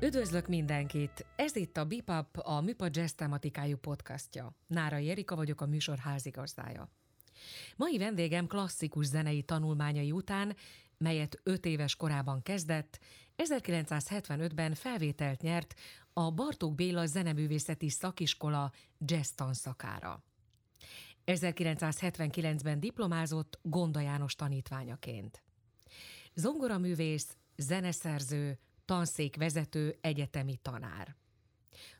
Üdvözlök mindenkit! Ez itt a Bipap, a Műpa Jazz tematikájú podcastja. Nárai Erika vagyok, a műsor házigazdája. Mai vendégem klasszikus zenei tanulmányai után, melyet öt éves korában kezdett, 1975-ben felvételt nyert a Bartók Béla Zeneművészeti Szakiskola jazz tanszakára. 1979-ben diplomázott Gonda János tanítványaként. Zongoraművész, zeneszerző, tanszékvezető, egyetemi tanár.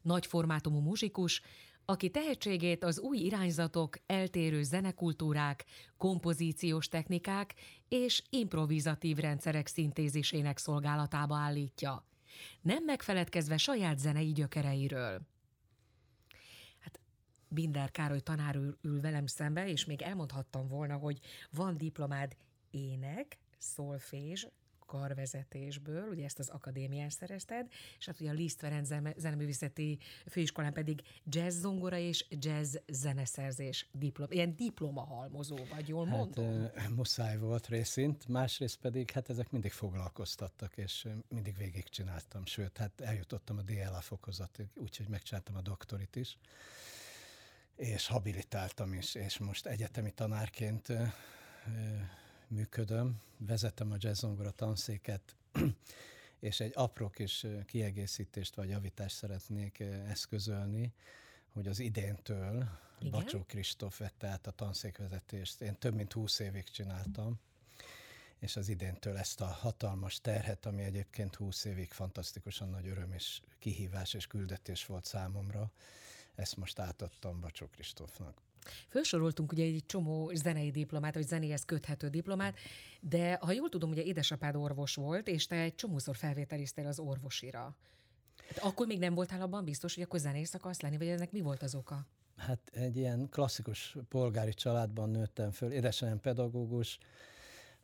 Nagy formátumú muzsikus, aki tehetségét az új irányzatok, eltérő zenekultúrák, kompozíciós technikák és improvizatív rendszerek szintézisének szolgálatába állítja, nem megfeledkezve saját zenei gyökereiről. Hát Binder Károly tanár ül, ül velem szembe, és még elmondhattam volna, hogy van diplomád ének, szolfés, karvezetésből, ugye ezt az akadémián szerezted, és hát ugye a Liszt Ferenc zeneművészeti főiskolán pedig jazz zongora és jazz zeneszerzés diplom, ilyen diplomahalmozó vagy, jól hát, mondom? Muszáj volt részint, másrészt pedig hát ezek mindig foglalkoztattak, és mindig végigcsináltam, sőt, hát eljutottam a DLA fokozatig, úgyhogy megcsináltam a doktorit is, és habilitáltam is, és most egyetemi tanárként működöm, vezetem a jazzzongora tanszéket, és egy apró kis kiegészítést vagy javítást szeretnék eszközölni, hogy az idéntől Igen? Bacsó Kristóf vette át a tanszékvezetést. Én több mint húsz évig csináltam, és az idéntől ezt a hatalmas terhet, ami egyébként húsz évig fantasztikusan nagy öröm és kihívás és küldetés volt számomra, ezt most átadtam Bacsó Kristófnak. Felsoroltunk ugye egy csomó zenei diplomát, vagy zenéhez köthető diplomát, de ha jól tudom, ugye édesapád orvos volt, és te egy csomószor felvételiztél az orvosira. Hát akkor még nem voltál abban biztos, hogy akkor zenész akarsz lenni, vagy ennek mi volt az oka? Hát egy ilyen klasszikus polgári családban nőttem föl. Édesanyám pedagógus,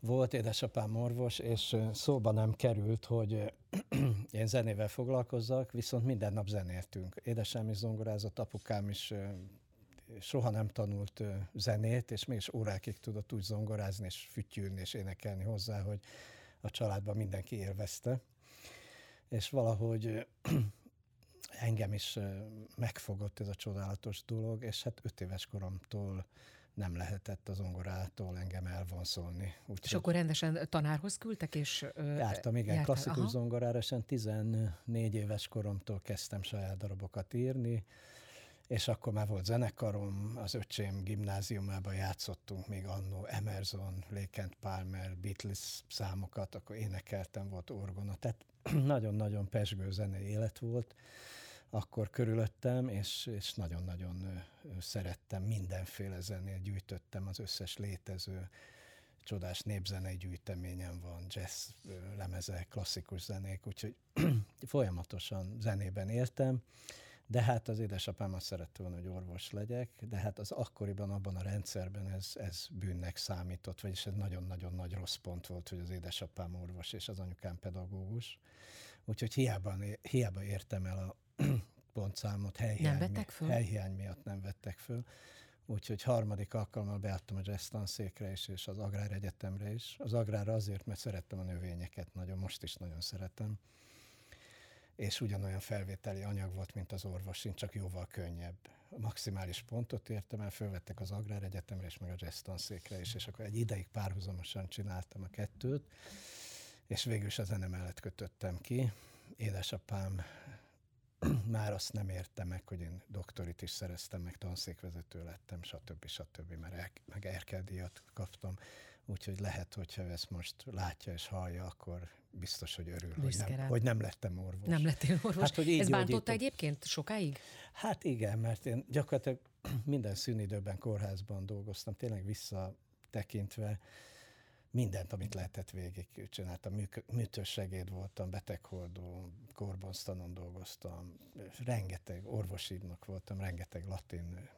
volt édesapám orvos, és szóba nem került, hogy én zenével foglalkozzak, viszont minden nap zenéltünk. Édesem is zongorázott, apukám is soha nem tanult zenét, és mégis órákig tudott úgy zongorázni, és fütyülni, és énekelni hozzá, hogy a családban mindenki élvezte. És valahogy engem is megfogott ez a csodálatos dolog, és hát öt éves koromtól nem lehetett az zongorától engem elvonszolni. Úgy, és akkor rendesen tanárhoz küldtek, és... Jártam, igen, jártál, klasszikus aha. zongorára, és 14 éves koromtól kezdtem saját darabokat írni, és akkor már volt zenekarom, az öcsém gimnáziumában játszottunk még annó Emerson, Lékent Palmer, Beatles számokat, akkor énekeltem, volt orgona, tehát nagyon-nagyon pesgő zenei élet volt akkor körülöttem, és, és nagyon-nagyon szerettem mindenféle zenét, gyűjtöttem az összes létező csodás népzenei gyűjteményem van, jazz lemezek, klasszikus zenék, úgyhogy folyamatosan zenében éltem, de hát az édesapám azt szerette volna, hogy orvos legyek, de hát az akkoriban, abban a rendszerben ez, ez bűnnek számított, vagyis ez nagyon-nagyon nagy rossz pont volt, hogy az édesapám orvos és az anyukám pedagógus. Úgyhogy hiába, hiába értem el a pontszámot, helyhiány, nem vettek föl? helyhiány miatt nem vettek föl. Úgyhogy harmadik alkalommal beadtam a jazz tanszékre is, és az Agrár Egyetemre is. Az Agrárra azért, mert szerettem a növényeket nagyon, most is nagyon szeretem és ugyanolyan felvételi anyag volt, mint az orvosin, csak jóval könnyebb. A maximális pontot értem el, fölvettek az Agrár Egyetemre és meg a jazz tanszékre is, és akkor egy ideig párhuzamosan csináltam a kettőt, és végül is a zene mellett kötöttem ki. Édesapám már azt nem érte meg, hogy én doktorit is szereztem, meg tanszékvezető lettem, stb. stb. mert el, meg erkeldíjat kaptam. Úgyhogy lehet, hogyha ezt most látja és hallja, akkor biztos, hogy örül, hogy nem, hogy nem lettem orvos. Nem lettél orvos. Hát, hogy így Ez bántotta egyébként sokáig? Hát igen, mert én gyakorlatilag minden szünidőben kórházban dolgoztam, tényleg visszatekintve mindent, amit lehetett végig csináltam. Műtősegéd voltam, beteghordó, korbonztanon dolgoztam, rengeteg orvosidnak voltam, rengeteg latin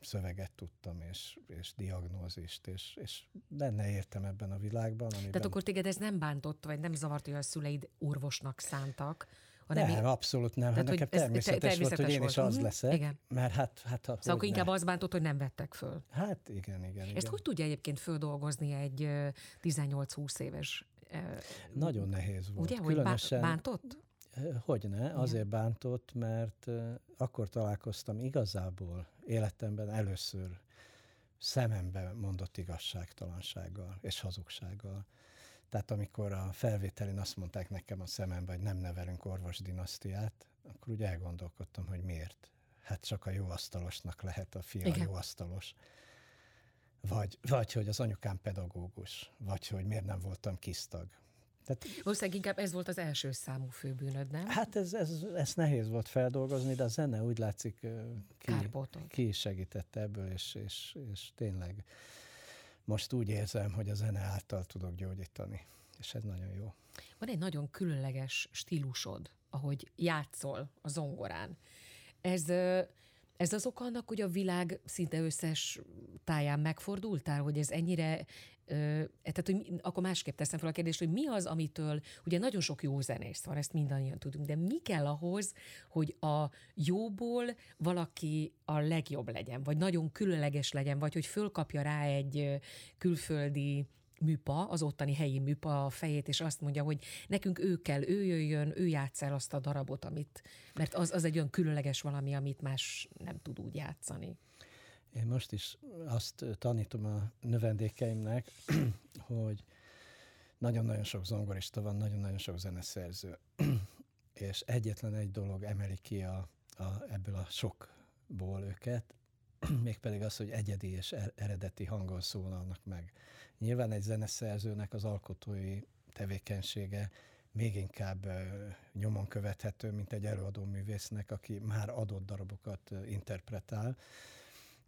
szöveget tudtam, és, és diagnózist, és, és benne értem ebben a világban. Amiben... Tehát akkor téged ez nem bántott, vagy nem zavart, hogy a szüleid orvosnak szántak? Hanem nem, én... abszolút nem. Tehát, nekem természetes, természetes volt, hogy én is az mhm. leszek. Igen. Mert hát, hát szóval akkor ne. inkább az bántott, hogy nem vettek föl. Hát igen, igen. Ezt igen. hogy tudja egyébként földolgozni egy 18-20 éves? Nagyon nehéz volt. Ugye, Különösen... hogy bántott? Hogyne, azért bántott, mert akkor találkoztam igazából életemben először szemembe mondott igazságtalansággal és hazugsággal. Tehát amikor a felvételén azt mondták nekem a szemembe, hogy nem nevelünk orvos dinasztiát, akkor úgy elgondolkodtam, hogy miért. Hát csak a jó asztalosnak lehet a fia Igen. jó asztalos. Vagy, vagy hogy az anyukám pedagógus, vagy hogy miért nem voltam kisztag. Tehát, Valószínűleg inkább ez volt az első számú főbűnöd, nem? Hát ez, ez, ez nehéz volt feldolgozni, de a zene úgy látszik ki, ki segítette ebből, és, és, és tényleg most úgy érzem, hogy a zene által tudok gyógyítani, és ez nagyon jó. Van egy nagyon különleges stílusod, ahogy játszol a zongorán. Ez ez az oka annak, hogy a világ szinte összes táján megfordultál, hogy ez ennyire, tehát hogy akkor másképp teszem fel a kérdést, hogy mi az, amitől, ugye nagyon sok jó zenész van, ezt mindannyian tudunk, de mi kell ahhoz, hogy a jóból valaki a legjobb legyen, vagy nagyon különleges legyen, vagy hogy fölkapja rá egy külföldi műpa, az ottani helyi műpa a fejét, és azt mondja, hogy nekünk ő kell, ő jöjjön, ő játsz el azt a darabot, amit, mert az, az egy olyan különleges valami, amit más nem tud úgy játszani. Én most is azt tanítom a növendékeimnek, hogy nagyon-nagyon sok zongorista van, nagyon-nagyon sok zeneszerző, és egyetlen egy dolog emeli ki a, a, ebből a sokból őket, mégpedig az, hogy egyedi és er-, eredeti hangon szólalnak meg. Nyilván egy zeneszerzőnek az alkotói tevékenysége még inkább nyomon követhető, mint egy előadó művésznek, aki már adott darabokat interpretál.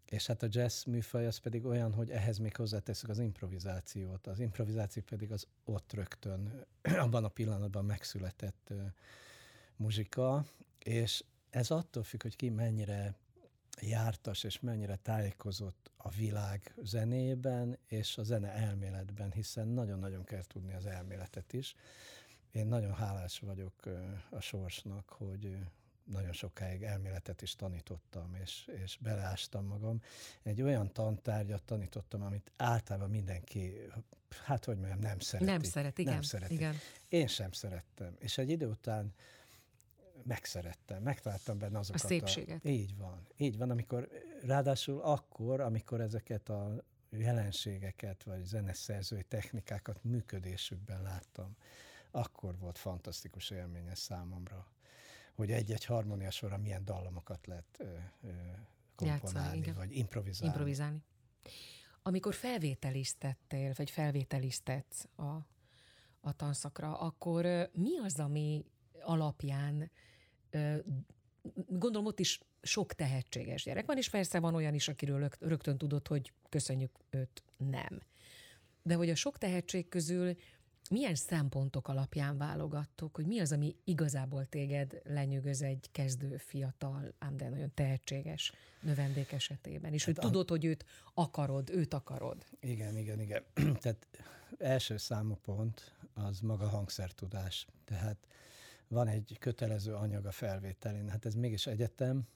És hát a jazz műfaj az pedig olyan, hogy ehhez még hozzáteszünk az improvizációt. Az improvizáció pedig az ott rögtön, abban a pillanatban megszületett muzsika, és ez attól függ, hogy ki mennyire jártas és mennyire tájékozott a világ zenében és a zene elméletben, hiszen nagyon-nagyon kell tudni az elméletet is. Én nagyon hálás vagyok a sorsnak, hogy nagyon sokáig elméletet is tanítottam, és, és beleástam magam. Egy olyan tantárgyat tanítottam, amit általában mindenki, hát hogy mondjam, nem szereti. Nem szeret, igen. Nem szereti. igen. Én sem szerettem. És egy idő után megszerettem, megtaláltam benne azokat a szépséget. A, így van, így van, amikor ráadásul akkor, amikor ezeket a jelenségeket, vagy zeneszerzői technikákat működésükben láttam, akkor volt fantasztikus élmény számomra, hogy egy-egy harmónia sorra milyen dallamokat lehet komponálni, Játszani, vagy improvizálni. improvizálni. Amikor felvételiztettél, vagy felvételiztetsz a, a tanszakra, akkor mi az, ami alapján gondolom ott is sok tehetséges gyerek van, és persze van olyan is, akiről rögtön tudod, hogy köszönjük őt, nem. De hogy a sok tehetség közül milyen szempontok alapján válogattok, hogy mi az, ami igazából téged lenyűgöz egy kezdő, fiatal, ám de nagyon tehetséges növendék esetében, és hát hogy a... tudod, hogy őt akarod, őt akarod. Igen, igen, igen. Tehát első számú pont az maga hangszertudás. Tehát van egy kötelező anyag a felvételén. Hát ez mégis egyetem,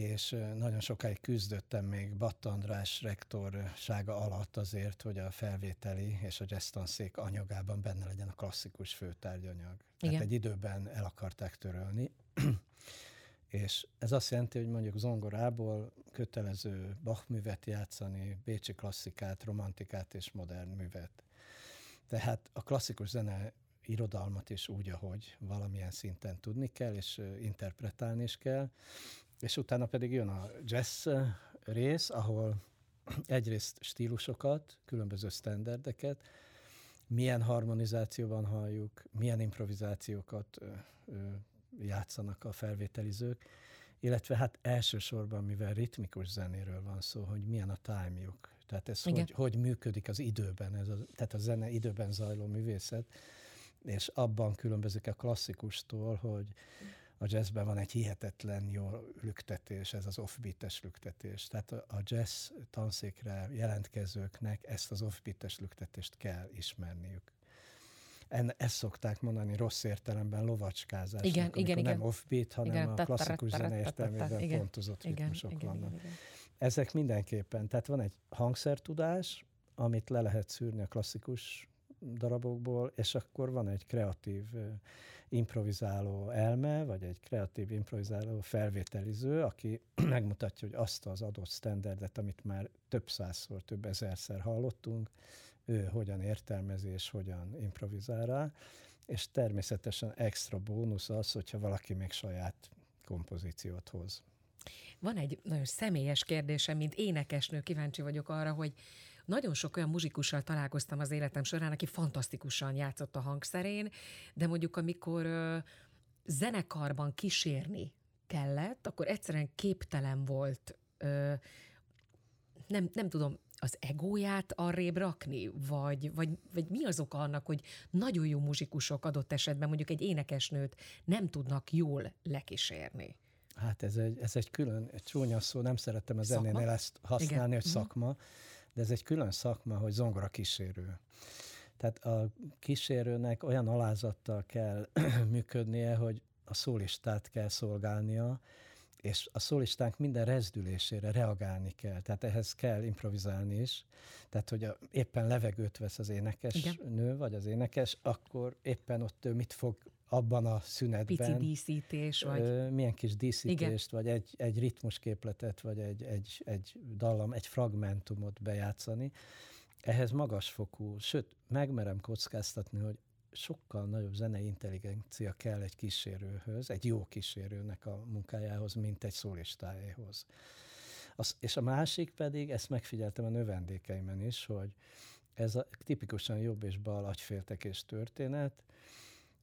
és nagyon sokáig küzdöttem még Batta András rektorsága alatt azért, hogy a felvételi és a jazztanszék anyagában benne legyen a klasszikus főtárgyanyag. Igen. Tehát egy időben el akarták törölni, és ez azt jelenti, hogy mondjuk zongorából kötelező Bach művet játszani, bécsi klasszikát, romantikát és modern művet. Tehát a klasszikus zene irodalmat is úgy, ahogy valamilyen szinten tudni kell, és interpretálni is kell. És utána pedig jön a jazz rész, ahol egyrészt stílusokat, különböző standardeket, milyen harmonizációban halljuk, milyen improvizációkat játszanak a felvételizők, illetve hát elsősorban, mivel ritmikus zenéről van szó, hogy milyen a time-juk. Tehát ez hogy, hogy működik az időben, ez a, tehát a zene időben zajló művészet, és abban különbözik a klasszikustól, hogy a jazzben van egy hihetetlen jó lüktetés, ez az offbeates lüktetés. Tehát a jazz tanszékre jelentkezőknek ezt az offbeates lüktetést kell ismerniük. En, ezt szokták mondani rossz értelemben lovacskázás. Igen, igen, igen. Nem offbeat, hanem igen, a klasszikus zene értelmében pontozott ritmusok vannak. Ezek mindenképpen. Tehát van egy hangszertudás, amit le lehet szűrni a klasszikus darabokból, és akkor van egy kreatív improvizáló elme, vagy egy kreatív improvizáló felvételiző, aki megmutatja, hogy azt az adott standardet, amit már több százszor, több ezerszer hallottunk, ő hogyan értelmezi és hogyan improvizál rá, és természetesen extra bónusz az, hogyha valaki még saját kompozíciót hoz. Van egy nagyon személyes kérdésem, mint énekesnő, kíváncsi vagyok arra, hogy nagyon sok olyan muzsikussal találkoztam az életem során, aki fantasztikusan játszott a hangszerén, de mondjuk amikor ö, zenekarban kísérni kellett, akkor egyszerűen képtelen volt, ö, nem, nem tudom, az egóját arrébb rakni, vagy, vagy, vagy mi az oka annak, hogy nagyon jó muzsikusok adott esetben mondjuk egy énekesnőt nem tudnak jól lekísérni? Hát ez egy, ez egy külön, egy csúnya szó, nem szeretem a zenénél ezt használni, Igen. hogy mhm. szakma, de ez egy külön szakma, hogy zongora kísérő. Tehát a kísérőnek olyan alázattal kell működnie, hogy a szólistát kell szolgálnia, és a szólistánk minden rezdülésére reagálni kell. Tehát ehhez kell improvizálni is. Tehát, hogy a, éppen levegőt vesz az énekes Igen. nő, vagy az énekes, akkor éppen ott ő mit fog abban a szünetben. Pici díszítés, vagy... Milyen kis díszítést, Igen. vagy egy, egy ritmusképletet, vagy egy, egy, egy dallam, egy fragmentumot bejátszani. Ehhez magasfokú, sőt, megmerem kockáztatni, hogy sokkal nagyobb zenei intelligencia kell egy kísérőhöz, egy jó kísérőnek a munkájához, mint egy szólistájéhoz. Az, és a másik pedig, ezt megfigyeltem a növendékeimen is, hogy ez a tipikusan jobb és bal agyféltekés történet,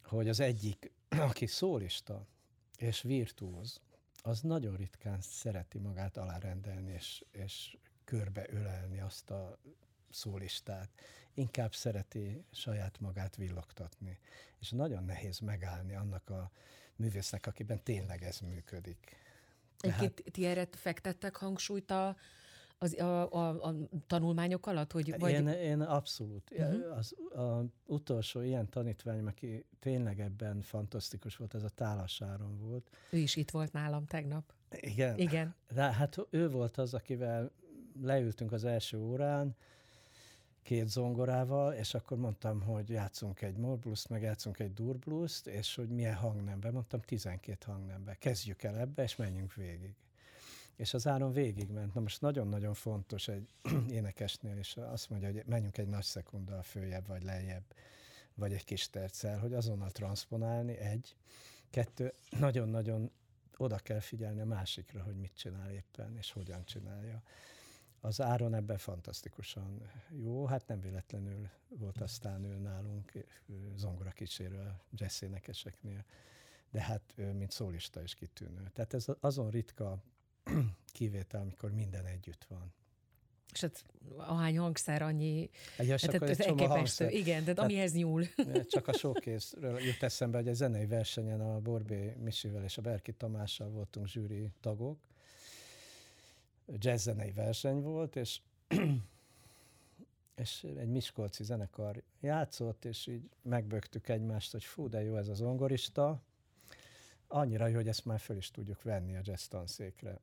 hogy az egyik, aki szólista és virtuóz, az nagyon ritkán szereti magát alárendelni és, és körbeölelni azt a szólistát. Inkább szereti saját magát villogtatni. És nagyon nehéz megállni annak a művésznek, akiben tényleg ez működik. Egyébként hát, ti erre fektettek hangsúlyt a, az, a, a, a tanulmányok alatt? Hogy, vagy... én, én abszolút. Uh-huh. Az a utolsó ilyen tanítványom, aki tényleg ebben fantasztikus volt, ez a Tálasáron volt. Ő is itt volt nálam tegnap. Igen. Igen. De hát ő volt az, akivel leültünk az első órán, két zongorával, és akkor mondtam, hogy játszunk egy morbluszt, meg játszunk egy durbluszt, és hogy milyen hangnembe. Mondtam 12 hangnembe. Kezdjük el ebbe, és menjünk végig és az áron végigment. Na most nagyon-nagyon fontos egy énekesnél, és azt mondja, hogy menjünk egy nagy szekunddal följebb, vagy lejjebb, vagy egy kis terccel, hogy azonnal transponálni, egy. Kettő, nagyon-nagyon oda kell figyelni a másikra, hogy mit csinál éppen, és hogyan csinálja. Az Áron ebben fantasztikusan jó, hát nem véletlenül volt aztán ő nálunk zongora kísérő a jazz énekeseknél, de hát mint szólista is kitűnő. Tehát ez azon ritka kivétel, amikor minden együtt van. És hát ahány hangszer, annyi... Egy, hát, hát ez elképesztő. Igen, de amihez nyúl. Csak a showcase jut eszembe, hogy a zenei versenyen a Borbé Misivel és a Berki Tamással voltunk zsűri tagok. Jazz zenei verseny volt, és és egy miskolci zenekar játszott, és így megbögtük egymást, hogy fú, de jó ez az zongorista. Annyira jó, hogy ezt már föl is tudjuk venni a jazz tanszékre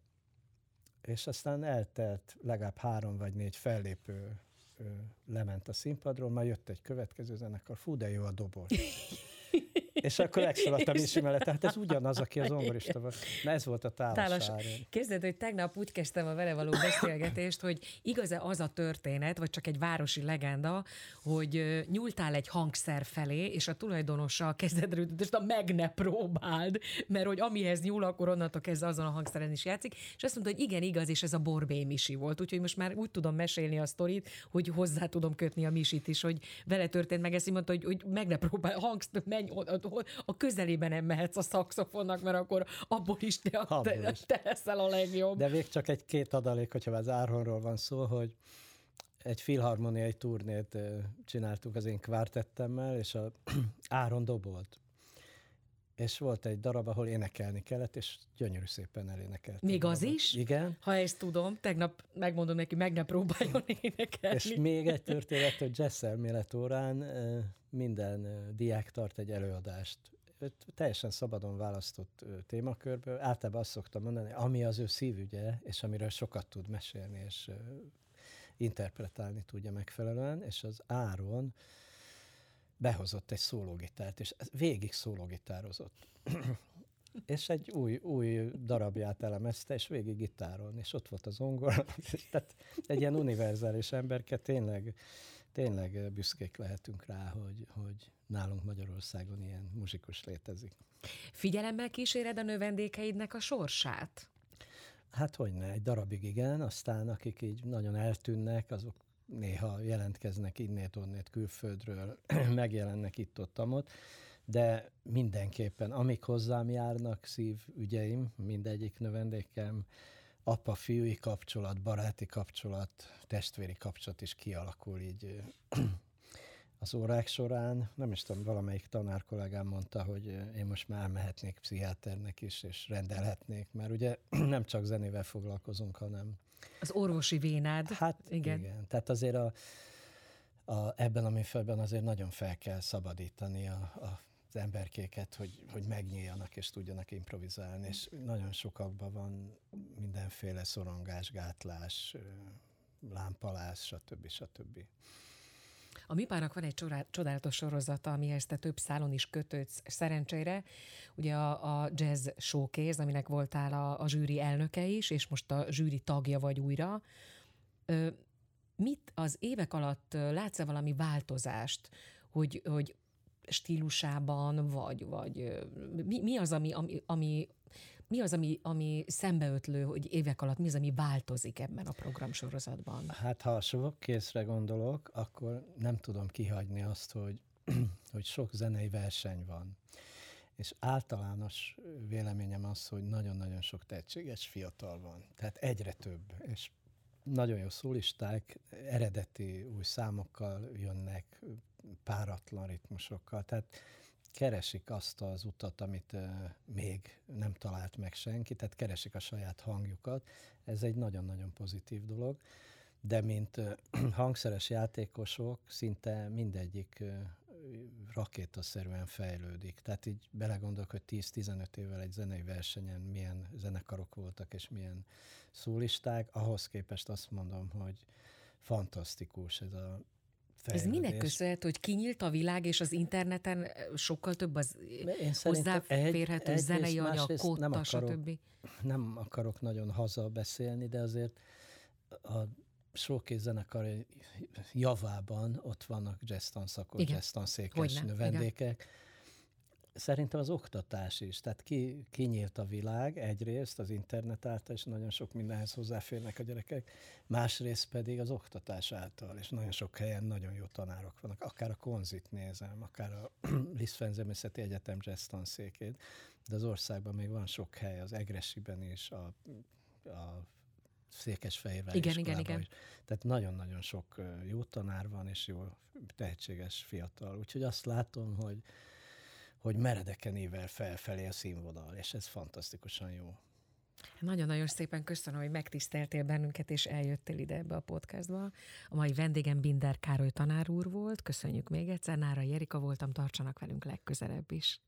és aztán eltelt legalább három vagy négy fellépő lement a színpadról, majd jött egy következő zenekar, fú, de jó a dobos. És akkor megszaladtam is mellett. Tehát ez ugyanaz, aki az zongorista volt. Na ez volt a tálas. Képzeld, hogy tegnap úgy kezdtem a vele való beszélgetést, hogy igaz-e az a történet, vagy csak egy városi legenda, hogy nyúltál egy hangszer felé, és a tulajdonossal kezded rögtön, meg ne próbáld, mert hogy amihez nyúl, akkor onnantól kezdve azon a hangszeren is játszik. És azt mondta, hogy igen, igaz, és ez a Borbé Misi volt. Úgyhogy most már úgy tudom mesélni a sztorit, hogy hozzá tudom kötni a Misit is, hogy vele történt meg ezt, mondta, hogy, hogy meg ne próbálj, hangsz, menj, a közelében nem mehetsz a szakszofonnak, mert akkor abból is te, abból te, te leszel a legjobb. De még csak egy két adalék, hogyha az Árhonról van szó, hogy egy filharmoniai turnét csináltuk az én kvártettemmel, és a Áron dobolt. És volt egy darab, ahol énekelni kellett, és gyönyörű szépen elénekelt. Még az is? Igen. Ha ezt tudom, tegnap megmondom neki, meg ne próbáljon énekelni. És még egy történet, hogy jazz órán minden diák tart egy előadást. Teljesen szabadon választott témakörből. Általában azt szoktam mondani, ami az ő szívügye, és amiről sokat tud mesélni, és interpretálni tudja megfelelően, és az Áron behozott egy szólógitárt, és végig szólógitározott. és egy új, új darabját elemezte, és végig gitáron, és ott volt az zongora. Tehát egy ilyen univerzális emberke, tényleg, tényleg büszkék lehetünk rá, hogy, hogy nálunk Magyarországon ilyen muzsikus létezik. Figyelemmel kíséred a növendékeidnek a sorsát? Hát hogy ne, egy darabig igen, aztán akik így nagyon eltűnnek, azok néha jelentkeznek innét, onnét külföldről, megjelennek itt-ott-ott, de mindenképpen, amik hozzám járnak szívügyeim, mindegyik növendékem, apa-fiúi kapcsolat, baráti kapcsolat, testvéri kapcsolat is kialakul így az órák során. Nem is tudom, valamelyik tanár kollégám mondta, hogy én most már mehetnék pszichiáternek is, és rendelhetnék, mert ugye nem csak zenével foglalkozunk, hanem... Az orvosi vénád. Hát igen. igen. Tehát azért a, a, ebben a műfajban azért nagyon fel kell szabadítani a, a az emberkéket, hogy, hogy megnyíljanak és tudjanak improvizálni, és nagyon sokakban van mindenféle szorongás, gátlás, lámpalás, stb. stb. A Mipának van egy csodálatos sorozata, amihez te több szálon is kötődsz szerencsére. Ugye a, a Jazz Showcase, aminek voltál a, a zsűri elnöke is, és most a zsűri tagja vagy újra. Ö, mit az évek alatt látsz-e valami változást, hogy, hogy stílusában, vagy, vagy mi, mi az, ami, ami, ami mi az, ami, ami szembeötlő, hogy évek alatt mi az, ami változik ebben a programsorozatban? Hát ha a sok készre gondolok, akkor nem tudom kihagyni azt, hogy, hogy sok zenei verseny van. És általános véleményem az, hogy nagyon-nagyon sok tehetséges fiatal van. Tehát egyre több. És nagyon jó szólisták, eredeti új számokkal jönnek, páratlan ritmusokkal. Tehát keresik azt az utat, amit még nem talált meg senki, tehát keresik a saját hangjukat. Ez egy nagyon-nagyon pozitív dolog, de mint uh, hangszeres játékosok szinte mindegyik uh, rakétaszerűen fejlődik. Tehát így belegondolok, hogy 10-15 évvel egy zenei versenyen milyen zenekarok voltak, és milyen szólisták, ahhoz képest azt mondom, hogy fantasztikus ez a fejlődés. Ez minek köszönhető, hogy kinyílt a világ, és az interneten sokkal több az Én hozzáférhető egy, zenei anyag, kóta, nem akarok, stb. Nem akarok nagyon haza beszélni, de azért a showcase zenekar javában ott vannak jazz tanszakos, jazz tanszékes növendékek, igen Szerintem az oktatás is, tehát ki, kinyílt a világ egyrészt az internet által, és nagyon sok mindenhez hozzáférnek a gyerekek, másrészt pedig az oktatás által, és nagyon sok helyen nagyon jó tanárok vannak, akár a Konzit nézem, akár a Liszt Ferenc Egyetem jazz tanszékét, de az országban még van sok hely, az Egresiben is, a, a Székesfehérvár igen, igen, igen. is. Tehát nagyon-nagyon sok jó tanár van, és jó tehetséges fiatal. Úgyhogy azt látom, hogy hogy meredeken ével felfelé a színvonal, és ez fantasztikusan jó. Nagyon-nagyon szépen köszönöm, hogy megtiszteltél bennünket, és eljöttél ide ebbe a podcastba. A mai vendégem Binder Károly tanár úr volt. Köszönjük még egyszer. Nára Jerika voltam, tartsanak velünk legközelebb is.